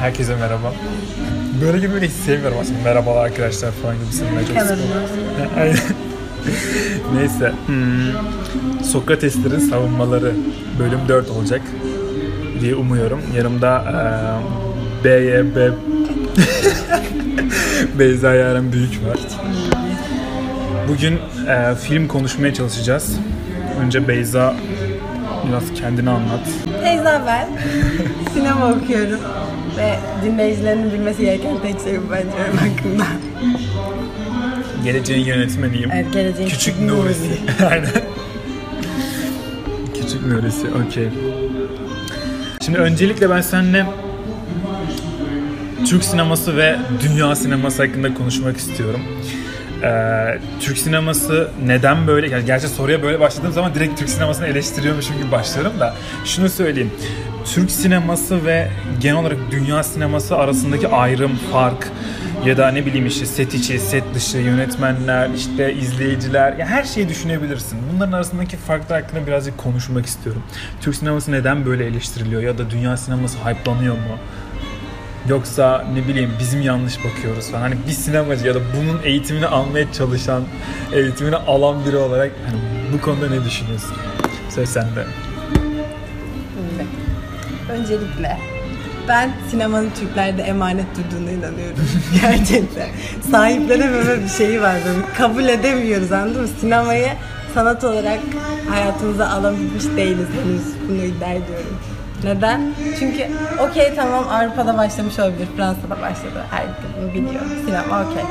Herkese merhaba. Böyle girmeyi hiç sevmiyorum aslında. Merhabalar arkadaşlar falan gibisinden çok. Aynen. Neyse. Hmm. Sokrateslerin savunmaları bölüm 4 olacak diye umuyorum. Yanımda eee B'ye B Beyza Yaren Büyük var. Bugün eee, film konuşmaya çalışacağız. Önce Beyza biraz kendini anlat. Teyze ben. Sinema okuyorum. Ve dinleyicilerin bilmesi gereken tek şey bu bence benim hakkında. Geleceğin yönetmeniyim. Evet, geleceğin Küçük küçük Nuri'si. Aynen. Küçük Nuri'si, okey. Şimdi öncelikle ben seninle Türk sineması ve dünya sineması hakkında konuşmak istiyorum. Ee, Türk sineması neden böyle, yani gerçi soruya böyle başladığım zaman direkt Türk sinemasını eleştiriyormuşum gibi başlıyorum da şunu söyleyeyim. Türk sineması ve genel olarak dünya sineması arasındaki ayrım, fark ya da ne bileyim işte set içi, set dışı, yönetmenler, işte izleyiciler, ya her şeyi düşünebilirsin. Bunların arasındaki farklar hakkında birazcık konuşmak istiyorum. Türk sineması neden böyle eleştiriliyor ya da dünya sineması hype'lanıyor mu? Yoksa ne bileyim bizim yanlış bakıyoruz falan. Hani bir sinemacı ya da bunun eğitimini almaya çalışan, eğitimini alan biri olarak hani bu konuda ne düşünüyorsun? Söz sende. Şimdi, Öncelikle ben sinemanın Türklerde emanet durduğuna inanıyorum. Gerçekten. Sahiplenememe bir şeyi var böyle. Kabul edemiyoruz anladın mı? Sinemayı sanat olarak hayatımıza alabilmiş değiliz henüz. Bunu iddia ediyorum. Neden? Çünkü okey tamam Avrupa'da başlamış olabilir, Fransa'da başladı. Herkes bunu biliyor. Sinema okey.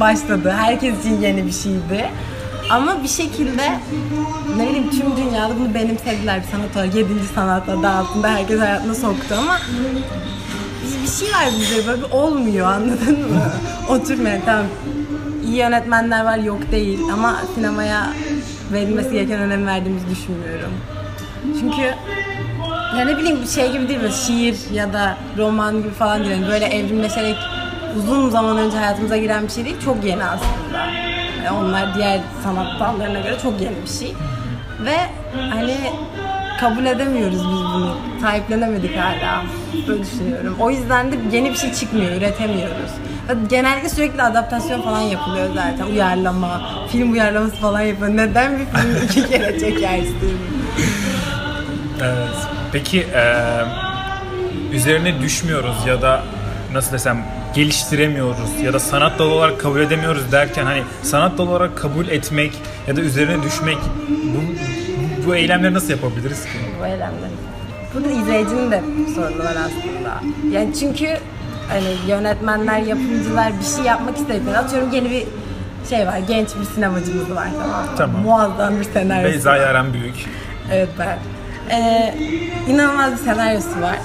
Başladı. Herkes için yeni bir şeydi. Ama bir şekilde ne bileyim tüm dünyada bunu benimsediler bir sanat olarak. Yedinci sanat adı altında herkes hayatına soktu ama bir şey var bize böyle olmuyor anladın mı? Oturmaya tamam iyi yönetmenler var yok değil ama sinemaya verilmesi gereken önem verdiğimizi düşünmüyorum. Çünkü ya ne bileyim bir şey gibi değil mi? Şiir ya da roman gibi falan değil. Yani böyle evrimleşerek uzun zaman önce hayatımıza giren bir şey değil. Çok yeni aslında. Yani onlar diğer sanat dallarına göre çok yeni bir şey. Ve hani kabul edemiyoruz biz bunu. Sahiplenemedik hala. Böyle düşünüyorum. O yüzden de yeni bir şey çıkmıyor, üretemiyoruz. Ve Genellikle sürekli adaptasyon falan yapılıyor zaten. Uyarlama, film uyarlaması falan yapıyor. Neden bir filmi iki kere çekersin? Evet. Peki eee, üzerine düşmüyoruz ya da nasıl desem geliştiremiyoruz ya da sanat dalı olarak kabul edemiyoruz derken hani sanat dalı olarak kabul etmek ya da üzerine düşmek bu, bu eylemleri nasıl yapabiliriz ki? bu eylemleri. Burada izleyicinin de sorunu var aslında. Yani çünkü hani yönetmenler, yapımcılar bir şey yapmak istedikleri atıyorum yeni bir şey var, genç bir sinemacımız var tamam? Tamam. Muazzam bir senaryosu Beyza. Yaren Büyük. Evet ben. Ee, inanılmaz bir senaryosu var.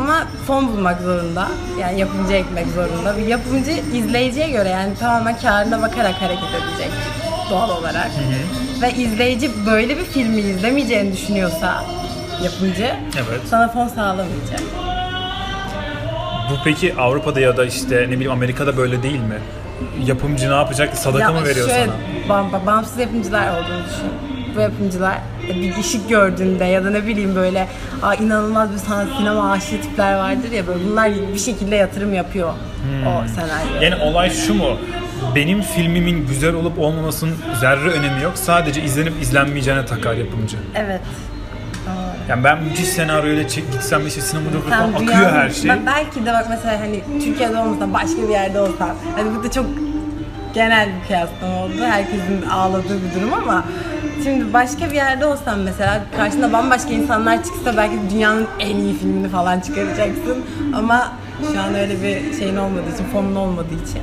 Ama fon bulmak zorunda. Yani yapımcı ekmek zorunda. Bir yapımcı izleyiciye göre yani tamamen karına bakarak hareket edecek doğal olarak. Ve izleyici böyle bir filmi izlemeyeceğini düşünüyorsa yapımcı Evet. sana fon sağlamayacak. Bu peki Avrupa'da ya da işte ne bileyim Amerika'da böyle değil mi? Yapımcı ne yapacak? Sadaka mı veriyor şöyle, sana? Bağ, bağımsız yapımcılar olduğunu düşün. Bu yapımcılar bir ışık gördüğünde ya da ne bileyim böyle Aa, inanılmaz bir sanat sinema aşığı tipler vardır ya böyle bunlar bir şekilde yatırım yapıyor o senaryo. Yani olay şu mu? Benim filmimin güzel olup olmamasının zerre önemi yok. Sadece izlenip izlenmeyeceğine takar yapımcı. Evet. Yani ben müthiş senaryoyla çek gitsem işte Tam falan akıyor dünyanın- her şey. Ben belki de bak mesela hani Türkiye'de olmasa başka bir yerde olsam hani bu da çok genel bir kıyaslama oldu. Herkesin ağladığı bir durum ama şimdi başka bir yerde olsam mesela karşında bambaşka insanlar çıksa belki dünyanın en iyi filmini falan çıkaracaksın ama şu an öyle bir şeyin olmadığı için, fonun olmadığı için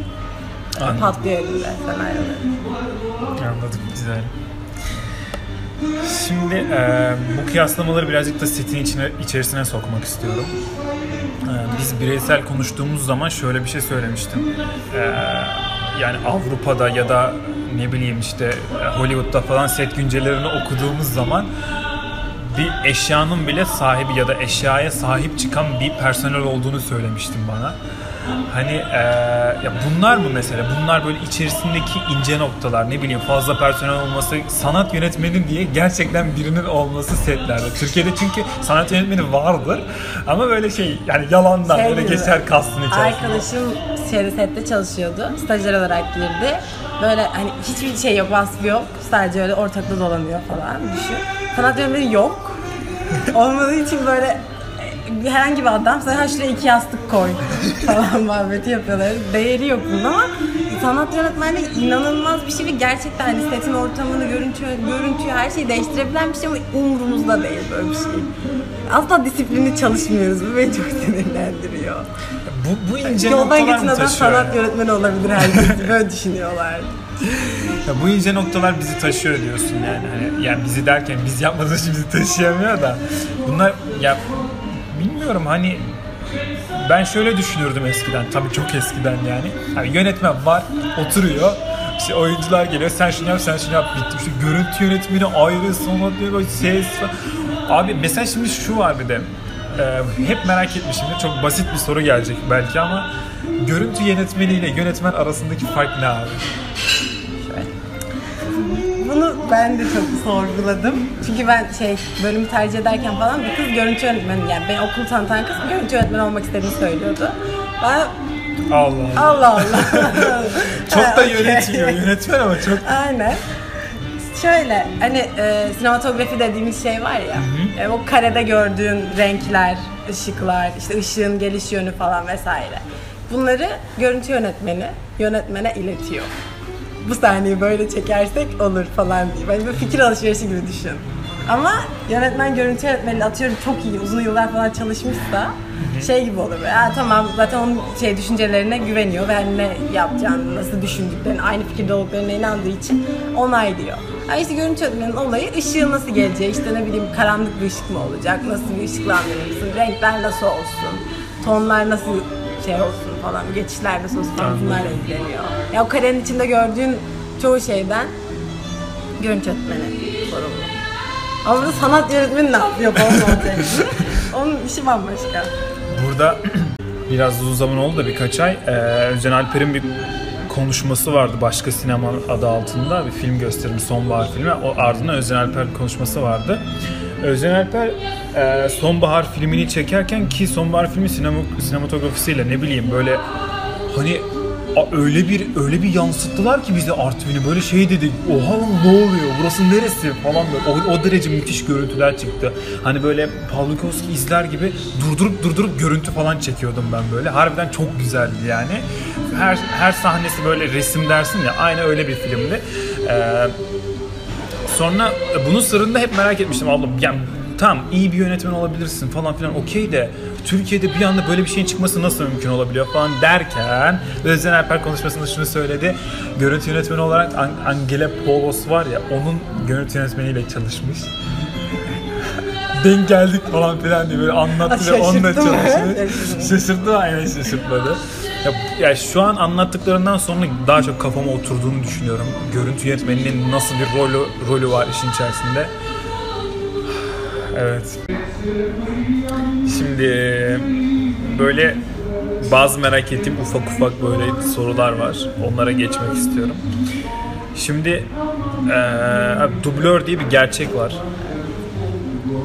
Anladım. patlıyor elinde senaryoları. Anladım, güzel. Şimdi e, bu kıyaslamaları birazcık da setin içine içerisine sokmak istiyorum. E, biz bireysel konuştuğumuz zaman şöyle bir şey söylemiştim. E, yani Avrupa'da ya da ne bileyim işte Hollywood'da falan set güncellerini okuduğumuz zaman bir eşyanın bile sahibi ya da eşyaya sahip çıkan bir personel olduğunu söylemiştim bana. Hani e, ya bunlar mı mesela? Bunlar böyle içerisindeki ince noktalar ne bileyim fazla personel olması, sanat yönetmeni diye gerçekten birinin olması setlerde. Türkiye'de çünkü sanat yönetmeni vardır ama böyle şey yani yalandan Şey böyle gibi, geçer kastın içerisinde. Arkadaşım şeyde sette çalışıyordu. Stajyer olarak girdi. Böyle hani hiçbir şey yok, vasfı yok. Sadece öyle ortakta dolanıyor falan düşün. Sanat yönetmeni yok. Olmadığı için böyle herhangi bir adam sana "Ha, şuraya iki yastık koy falan muhabbeti yapıyorlar. Değeri yok bunun ama sanat yönetmenliği inanılmaz bir şey ve gerçekten hani setin ortamını, görüntü, görüntüyü her şeyi değiştirebilen bir şey ama umurumuzda değil böyle bir şey. Asla disiplinli çalışmıyoruz. Bu beni çok sinirlendiriyor. Bu, bu ince Yoldan geçen adam sanat yönetmeni olabilir herkes. Böyle düşünüyorlar. Ya bu ince noktalar bizi taşıyor diyorsun yani. Hani yani bizi derken biz yapmadığımız için bizi taşıyamıyor da bunlar ya bilmiyorum hani ben şöyle düşünürdüm eskiden. Tabii çok eskiden yani. Hani yönetmen var, oturuyor. İşte oyuncular geliyor. Sen şunu yap, sen şunu yap. Bitti. İşte görüntü yönetmeni ayrı, sonra diyor ses falan. Abi mesela şimdi şu var bir de. Ee, hep merak etmişimdir. Çok basit bir soru gelecek belki ama görüntü yönetmeniyle yönetmen arasındaki fark ne abi? Bunu ben de çok sorguladım. Çünkü ben şey bölümü tercih ederken falan bir kız görüntü yönetmeni yani beni okul tanıtan kız görüntü yönetmeni olmak istediğini söylüyordu. Ben Allah Allah. Allah Allah. Çok da yönetmiyor. Yönetmen ama çok Aynen. Şöyle hani e, sinematografi dediğimiz şey var ya. e, o karede gördüğün renkler, ışıklar, işte ışığın geliş yönü falan vesaire. Bunları görüntü yönetmeni yönetmene iletiyor. Bu sahneyi böyle çekersek olur falan diye. Böyle bir fikir alışverişi gibi düşün. Ama yönetmen görüntü yönetmeni atıyorum çok iyi uzun yıllar falan çalışmışsa şey gibi olur. Ya tamam zaten onun şey düşüncelerine güveniyor ve hani ne yapacağını, nasıl düşündüklerini, aynı fikirde olduklarına inandığı için onaylıyor. Yani işte görüntü yönetmenin olayı ışığı nasıl geleceği, işte ne bileyim karanlık bir ışık mı olacak, nasıl bir ışıklandırırsın, renkler nasıl olsun, tonlar nasıl şey olsun falan, geçişler nasıl olsun falan bunlarla ilgileniyor. Ya o karenin içinde gördüğün çoğu şeyden görüntü yönetmeni sorumlu. Ama burada sanat yönetmeni ne yapıyor falan olacak. Onun işi bambaşka. Burada biraz uzun zaman oldu da birkaç ay. Ee, Özcan Alper'in bir konuşması vardı başka sinema adı altında bir film gösterimi sonbahar filmi. O ardından Özcan Alper konuşması vardı. Özcan Alper e, sonbahar filmini çekerken ki sonbahar filmi sinema, sinematografisiyle ne bileyim böyle hani a- öyle bir öyle bir yansıttılar ki bize Artvin'i böyle şey dedik oha ne oluyor burası neresi falan böyle o, o derece müthiş görüntüler çıktı. Hani böyle Pavlikovski izler gibi durdurup durdurup görüntü falan çekiyordum ben böyle. Harbiden çok güzeldi yani. Her her sahnesi böyle resim dersin ya aynı öyle bir filmdi. Ee, Sonra e, bunun sırrını da hep merak etmiştim ablam. Yani tamam iyi bir yönetmen olabilirsin falan filan okey de Türkiye'de bir anda böyle bir şeyin çıkması nasıl mümkün olabiliyor falan derken Özden Alper konuşmasında şunu söyledi. Görüntü yönetmeni olarak An- Angela Polos var ya onun görüntü yönetmeniyle çalışmış. Denk geldik falan filan diye böyle anlattı ve onunla Şaşırttı. Şaşırdı mı? Aynen şaşırtmadı. Ya, ya şu an anlattıklarından sonra daha çok kafama oturduğunu düşünüyorum. Görüntü yönetmeninin nasıl bir rolü, rolü var işin içerisinde. Evet. Şimdi böyle bazı merak ettiğim ufak ufak böyle sorular var. Onlara geçmek istiyorum. Şimdi eee dublör diye bir gerçek var.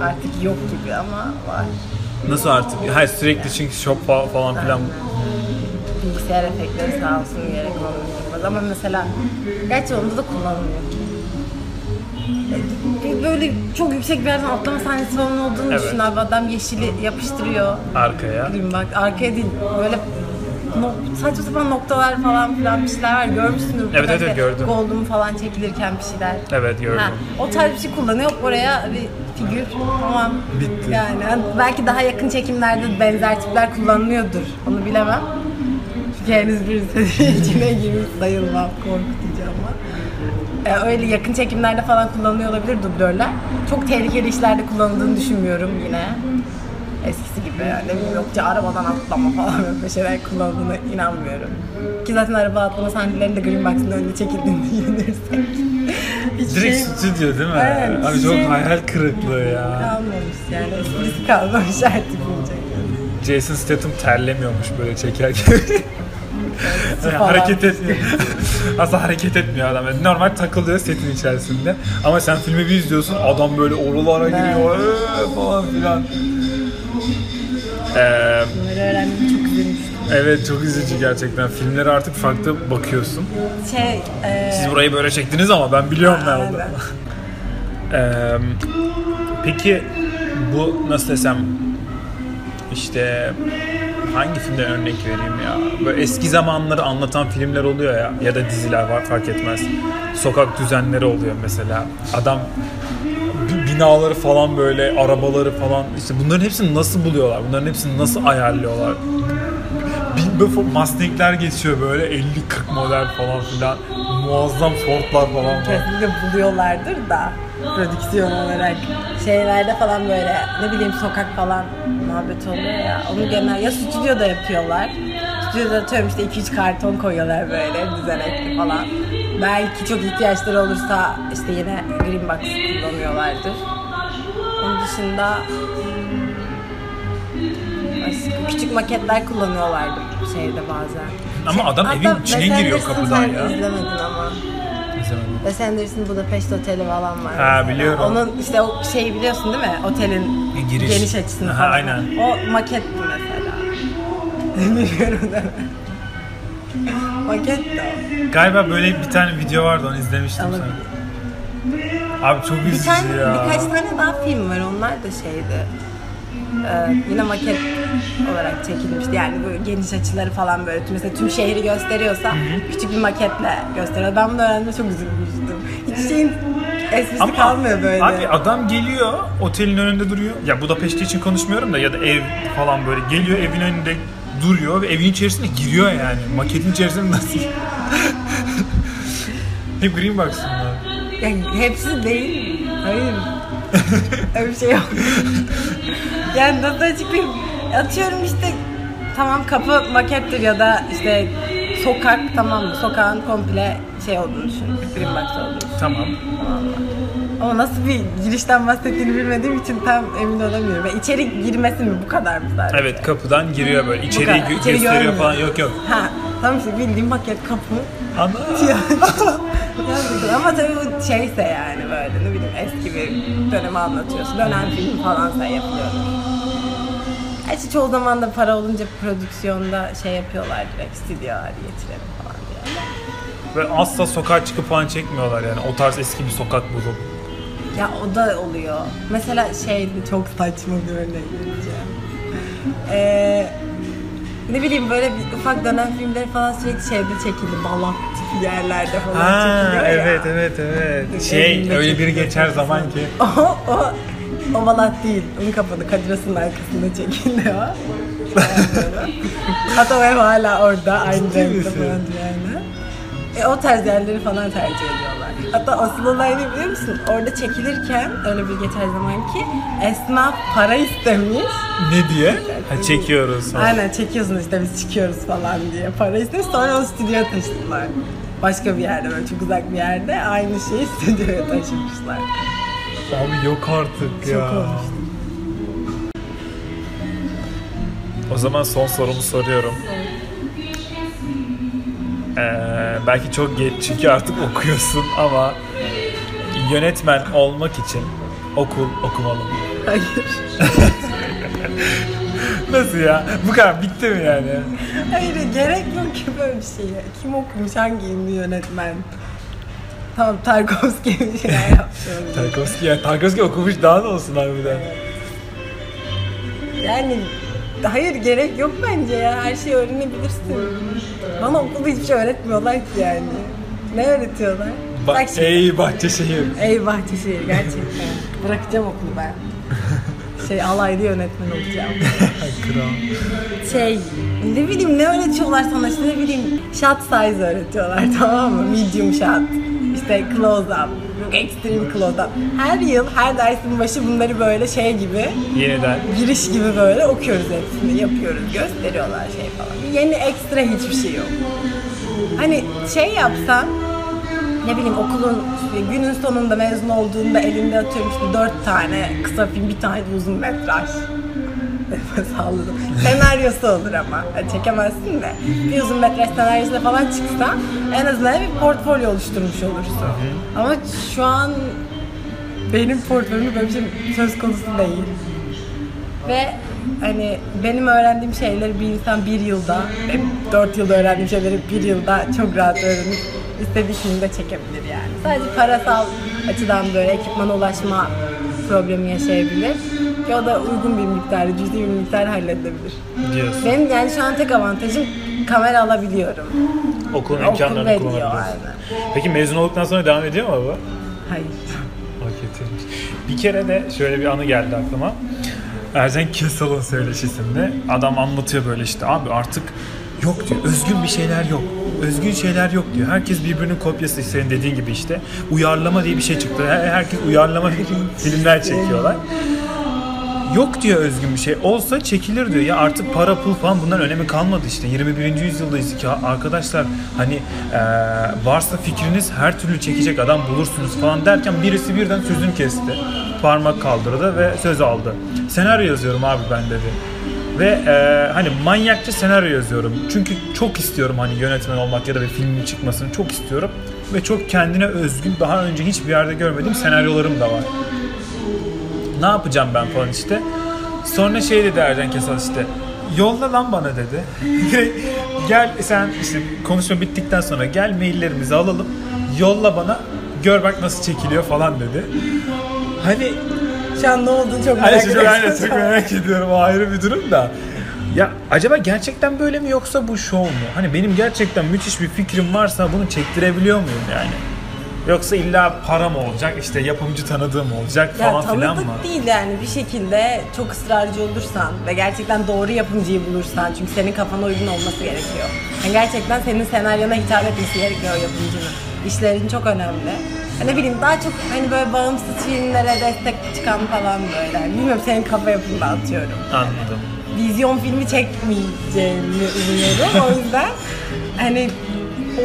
Artık yok gibi ama var. Nasıl artık? Hayır sürekli çünkü şok fa- falan filan Bilgisayar efektleri sağ olsun gerek olmuyor. Ama mesela gerçi onda da kullanılıyor. Bir Böyle çok yüksek bir yerden atlama sahnesi falan olduğunu Evet. düşün abi. Adam yeşili yapıştırıyor. arkaya. Bilmiyorum bak arkaya değil böyle no, saçma sapan noktalar falan filan bir şeyler var görmüşsündür. Evet, evet, İşte gördüm. Gold'um falan çekilirken bir şeyler. Evet gördüm. Ha, o tarz bir şey kullanıyor oraya bir figür tamam. Bitti. Yani belki daha yakın çekimlerde benzer tipler kullanılıyordur. Onu bilemem. Henüz bir içine girmiş sayılmam korkutucu ama. Ee, öyle yakın çekimlerde falan kullanılıyor olabilir dublörler. Çok tehlikeli işlerde kullanıldığını düşünmüyorum yine. Eskisi gibi yani yokça arabadan atlama falan böyle şeyler kullanıldığına inanmıyorum. Ki zaten araba atlama sahnelerinin de Green Box'ın önünde çekildiğini düşünürsek. Direkt şey stüdyo değil mi? Evet, Abi çok şey- hayal kırıklığı ya. kalmamış yani esprisi kalmamış artık bunca. Jason Statham terlemiyormuş böyle çekerken. Falan. hareket etmiyor. Aslında hareket etmiyor adam. Yani normal takılıyor setin içerisinde. Ama sen filmi bir izliyorsun adam böyle oralara giriyor "Ee!" falan filan. Ee, Bunları öğrendim çok üzülmüştüm. evet çok üzücü gerçekten. Filmlere artık farklı bakıyorsun. Şey, e, Siz burayı böyle çektiniz ama ben biliyorum ne oldu. Ee, peki bu nasıl desem işte hangi filmden örnek vereyim ya? Böyle eski zamanları anlatan filmler oluyor ya ya da diziler var fark etmez. Sokak düzenleri oluyor mesela. Adam bi- binaları falan böyle arabaları falan işte bunların hepsini nasıl buluyorlar? Bunların hepsini nasıl ayarlıyorlar? Bin Mustang'ler geçiyor böyle 50-40 model falan filan. Muazzam Ford'lar falan var. kesinlikle buluyorlardır da prodüksiyon olarak şeylerde falan böyle ne bileyim sokak falan muhabbet oluyor ya onu genel ya stüdyoda yapıyorlar stüdyoda atıyorum işte 2-3 karton koyuyorlar böyle düzenekli falan belki çok ihtiyaçları olursa işte yine green box kullanıyorlardır onun dışında küçük maketler kullanıyorlardı şeyde bazen. Ama adam evin hatta içine Wes giriyor Anderson kapıdan sen ya. izlemedin ama. İzlemedim. Wes Anderson Budapest Oteli falan var. Ha, mesela. biliyorum. Onun işte o şeyi biliyorsun değil mi? Otelin giriş. geniş açısını Aha, falan. aynen. O maketti mesela. Biliyorum değil mi? Maket de o. Galiba böyle bir tane video vardı onu izlemiştim Olabilir. sana. Abi çok Bir üzücü tane, ya. birkaç tane daha film var. Onlar da şeydi. Ee, yine maket olarak çekilmişti. Yani böyle geniş açıları falan böyle mesela tüm şehri gösteriyorsa küçük bir maketle gösteriyor. Ben bunu öğrendiğimde çok üzülmüştüm. Hiç şeyin esprisi kalmıyor böyle. Abi adam geliyor otelin önünde duruyor. Ya Budapeşte için konuşmuyorum da ya da ev falan böyle geliyor evin önünde duruyor ve evin içerisine giriyor yani. Maketin içerisinde nasıl? Hep green box'ın Yani hepsi değil. Hayır. Öyle bir şey yok. yani nasıl açıklayayım? Atıyorum işte tamam kapı makettir ya da işte sokak tamam mı? Sokağın komple şey olduğunu düşün. Green box olduğunu düşün. Tamam. Ama nasıl bir girişten bahsettiğini bilmediğim için tam emin olamıyorum. Yani içeri girmesi mi bu kadar mı sadece? Evet kapıdan giriyor böyle. İçeriği gö- İçeri gösteriyor görmüyor. falan. Yok yok. Ha tamam işte bildiğim maket kapı. Ana. Ama tabii bu şeyse yani böyle ne bileyim eski bir dönemi anlatıyorsun. Dönem filmi falansa yapılıyor. Gerçi çoğu zaman da para olunca prodüksiyonda şey yapıyorlar direkt stüdyo hadi getirelim falan diye. Ve asla sokağa çıkıp falan çekmiyorlar yani. O tarz eski bir sokak bulup. Ya o da oluyor. Mesela şeydi çok saçma bir örnek vereceğim. Ee, ne bileyim böyle bir ufak dönem filmleri falan sürekli şeyde çekildi. Balak tipi yerlerde falan Ha çekiliyor ya. evet evet evet. Şey Evinde öyle biri geçer zaman ki. O, o, o balat değil. Onun kapalı Kadiras'ın arkasında çekildi o. Hatta o ev hala orada. Aynı renkte falan yani. E, o tarz yerleri falan tercih ediyorlar. Hatta asıl olay ne biliyor musun? Orada çekilirken öyle bir geçer zaman ki esnaf para istemiş. Ne diye? Ha çekiyoruz. falan. Aynen çekiyorsun işte biz çıkıyoruz falan diye. Para istemiş sonra onu stüdyoya taşıdılar. Başka bir yerde böyle çok uzak bir yerde aynı şeyi stüdyoya taşımışlar. Abi yok artık ya. Çok olmuştu. O zaman son sorumu soruyorum. Ee, belki çok geç çünkü artık okuyorsun ama yönetmen olmak için okul okumalı? Hayır. Nasıl ya? Bu kadar bitti mi yani? Hayır gerek yok ki böyle bir şeye. Kim okumuş hangi ünlü yönetmen? Tamam Tarkovski bir şeyler yapmış olabilir. Tarkovski ya. Tarkovski okumuş daha ne olsun harbiden. Yani hayır gerek yok bence ya. Her şeyi öğrenebilirsin. Bana okulda hiçbir şey öğretmiyorlar ki yani. Ne öğretiyorlar? Bak, şimdi. ey Bahçeşehir. Ey Bahçeşehir gerçekten. Bırakacağım okulu ben. Şey alaylı yönetmen olacağım. Kral. Şey ne bileyim ne öğretiyorlar sana işte ne bileyim shot size öğretiyorlar tamam mı? Medium shot. işte close up. Extreme close up. Her yıl her dersin başı bunları böyle şey gibi Yeniden. giriş gibi böyle okuyoruz hepsini yapıyoruz gösteriyorlar şey falan. Yeni ekstra hiçbir şey yok. Hani şey yapsan ne bileyim okulun işte günün sonunda mezun olduğunda elinde atıyorum işte dört tane kısa film bir tane de uzun metraj. Salladım. Senaryosu olur ama. Yani çekemezsin de. Bir uzun metraj senaryosuyla falan çıksa en azından bir portfolyo oluşturmuş olursun. Ama şu an benim portföyümde böyle bir şey söz konusu değil. Ve hani benim öğrendiğim şeyleri bir insan bir yılda, benim dört yılda öğrendiğim şeyleri bir yılda çok rahat öğrenip istediği filmde çekebilir yani. Sadece parasal açıdan böyle ekipmana ulaşma problemi yaşayabilir. Ki o da uygun bir miktarda, cüzi bir miktar halledebilir. Diyorsun. Benim yani şu an tek avantajım kamera alabiliyorum. Okulun Okul imkanlarını veriyor kullanabiliyorsun. aynen. Peki mezun olduktan sonra devam ediyor mu bu? Hayır. O kötüymüş. Bir kere de şöyle bir anı geldi aklıma. Erzen Kesal'ın söyleşisinde adam anlatıyor böyle işte abi artık yok diyor özgün bir şeyler yok. Özgün şeyler yok diyor. Herkes birbirinin kopyası senin dediğin gibi işte. Uyarlama diye bir şey çıktı. Her- Herkes uyarlama filmler çekiyorlar. Yok diyor özgün bir şey. Olsa çekilir diyor. Ya artık para pul falan bundan önemi kalmadı işte. 21. yüzyıldayız ki arkadaşlar hani eee, varsa fikriniz her türlü çekecek adam bulursunuz falan derken birisi birden sözünü kesti. Parmak kaldırdı ve söz aldı. Senaryo yazıyorum abi ben dedi. Ve eee, hani manyakça senaryo yazıyorum. Çünkü çok istiyorum hani yönetmen olmak ya da bir filmin çıkmasını çok istiyorum. Ve çok kendine özgün daha önce hiçbir yerde görmediğim senaryolarım da var ne yapacağım ben falan işte. Sonra şey dedi Ercan Kesal işte yolla lan bana dedi. Gel sen işte konuşma bittikten sonra gel maillerimizi alalım. Yolla bana gör bak nasıl çekiliyor falan dedi. Hani Şu an ne olduğunu çok merak ediyorum. aynen, çok merak ediyorum o ayrı bir durum da. Ya acaba gerçekten böyle mi yoksa bu şov mu? Hani benim gerçekten müthiş bir fikrim varsa bunu çektirebiliyor muyum yani? Yoksa illa para mı olacak, işte yapımcı tanıdığım olacak Ya falan filan mı? tanıdık değil yani bir şekilde çok ısrarcı olursan ve gerçekten doğru yapımcıyı bulursan çünkü senin kafana uygun olması gerekiyor. Yani gerçekten senin senaryona hitap etmesi gerekiyor o yapımcının. İşlerin çok önemli. Ya ne bileyim daha çok hani böyle bağımsız filmlere destek çıkan falan böyle. Yani Bilmiyorum senin kafa yapında atıyorum. Anladım. Vizyon filmi çekmeyeceğimi umuyorum. O yüzden hani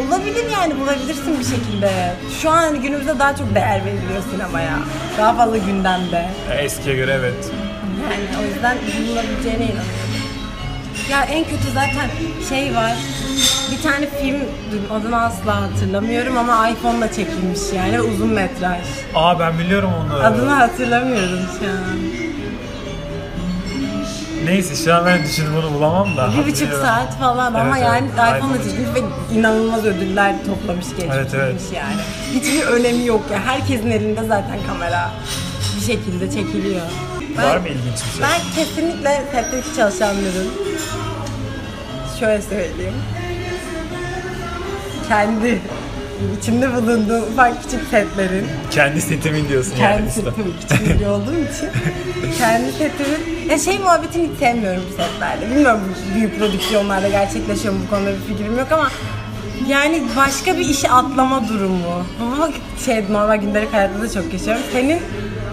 olabilir yani bulabilirsin bir şekilde. Şu an günümüzde daha çok değer veriliyor sinemaya. Daha fazla gündemde. Eskiye göre evet. Yani o yüzden bulunabileceğine inanıyorum. Ya en kötü zaten şey var. Bir tane film duydum, adını asla hatırlamıyorum ama iPhone'la çekilmiş yani uzun metraj. Aa ben biliyorum onu. Adını hatırlamıyorum şu an. Neyse şu an ben düşündüm bunu bulamam da. Bir buçuk Hatırlıyorum. saat falan ama Evet, yani evet. iPhone'la çekilmiş ve inanılmaz ödüller toplamış geçmiş Evet, evet. yani. Hiçbir önemi yok ya. Herkesin elinde zaten kamera bir şekilde çekiliyor. Var mı ilginç bir şey? Ben kesinlikle setteki çalışanların şöyle söyleyeyim. Kendi içinde bulunduğum ufak küçük setlerin Kendi setimin diyorsun yani. kendi setim küçük biri olduğum için kendi setimin ya şey muhabbetini hiç sevmiyorum bu setlerde. Bilmiyorum büyük prodüksiyonlarda gerçekleşiyor mu bu konuda bir fikrim yok ama yani başka bir işe atlama durumu. Bu şey normal gündelik hayatta da çok yaşıyorum. Senin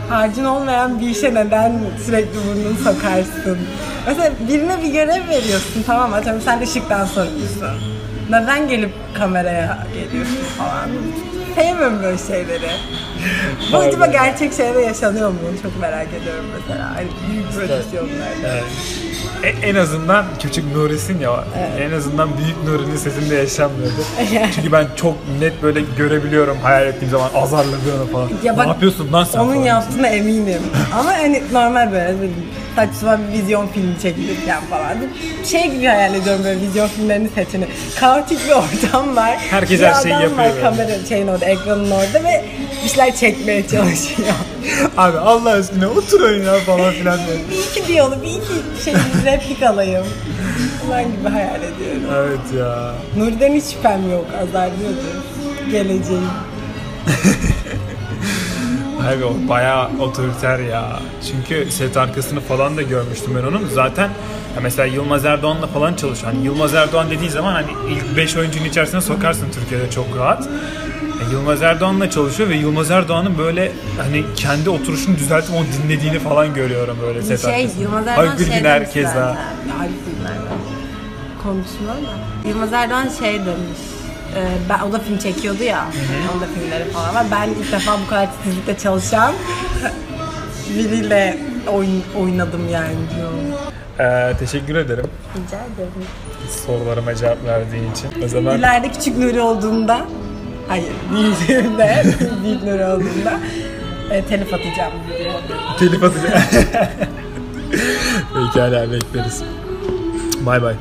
harcın olmayan bir işe neden sürekli burnunu sokarsın? Mesela birine bir görev veriyorsun tamam mı? Atıyorum sen ışıktan sorumlusun. Neden gelip kameraya geliyorsun falan. Sevmiyorum böyle şeyleri. Bu acaba gerçek şeyde yaşanıyor mu? Çok merak ediyorum mesela. Hani büyük prodüksiyonlarda. Evet. E- en azından küçük Nuri'sin ya. En azından büyük Nuri'nin sesinde yaşanmıyordu. Çünkü ben çok net böyle görebiliyorum hayal ettiğim zaman azarladığını falan. Ya bak, ne yapıyorsun lan sen Onun falan. yaptığına eminim. Ama hani normal böyle saçma bir vizyon filmi çekilirken falan. Şey gibi hayal ediyorum böyle vizyon filmlerinin setini. Kaotik bir ortam var. Herkes Bir her şeyi yapıyor Var, böyle. kamera şeyin orada, ekranın orada ve bir şeyler çekmeye çalışıyor. Abi Allah aşkına oturun ya falan filan bir iki diyalog, bir iki şey replik alayım. Ben gibi hayal ediyorum. Evet ya. Nuri'den hiç şüphem yok. Azarlıyordu. Geleceğim. Abi o bayağı otoriter ya. Çünkü set arkasını falan da görmüştüm ben onun. Zaten ya mesela Yılmaz Erdoğan'la falan çalışıyor. Hani Yılmaz Erdoğan dediği zaman hani ilk 5 oyuncunun içerisine sokarsın Türkiye'de çok rahat. E, Yılmaz Erdoğan'la çalışıyor ve Yılmaz Erdoğan'ın böyle hani kendi oturuşunu düzeltip onu dinlediğini falan görüyorum böyle set şey, arkasında. Yılmaz Erdoğan şey Bilginer demiş keza. zaten. Ya, Haluk Bilginer konuşmuyor da. Yılmaz Erdoğan şey demiş. E, ben, o da film çekiyordu ya. Onun da filmleri falan var. Ben ilk defa bu kadar titizlikle çalışan biriyle oyun, oynadım yani diyor. Ee, teşekkür ederim Rica ederim. sorularıma cevap verdiğin için. O zaman İleride küçük Nuri olduğunda, hayır büyüdüğümde, büyük Nuri olduğunda e, telif atacağım telif atacağım. Pekala bekleriz. Bay bay.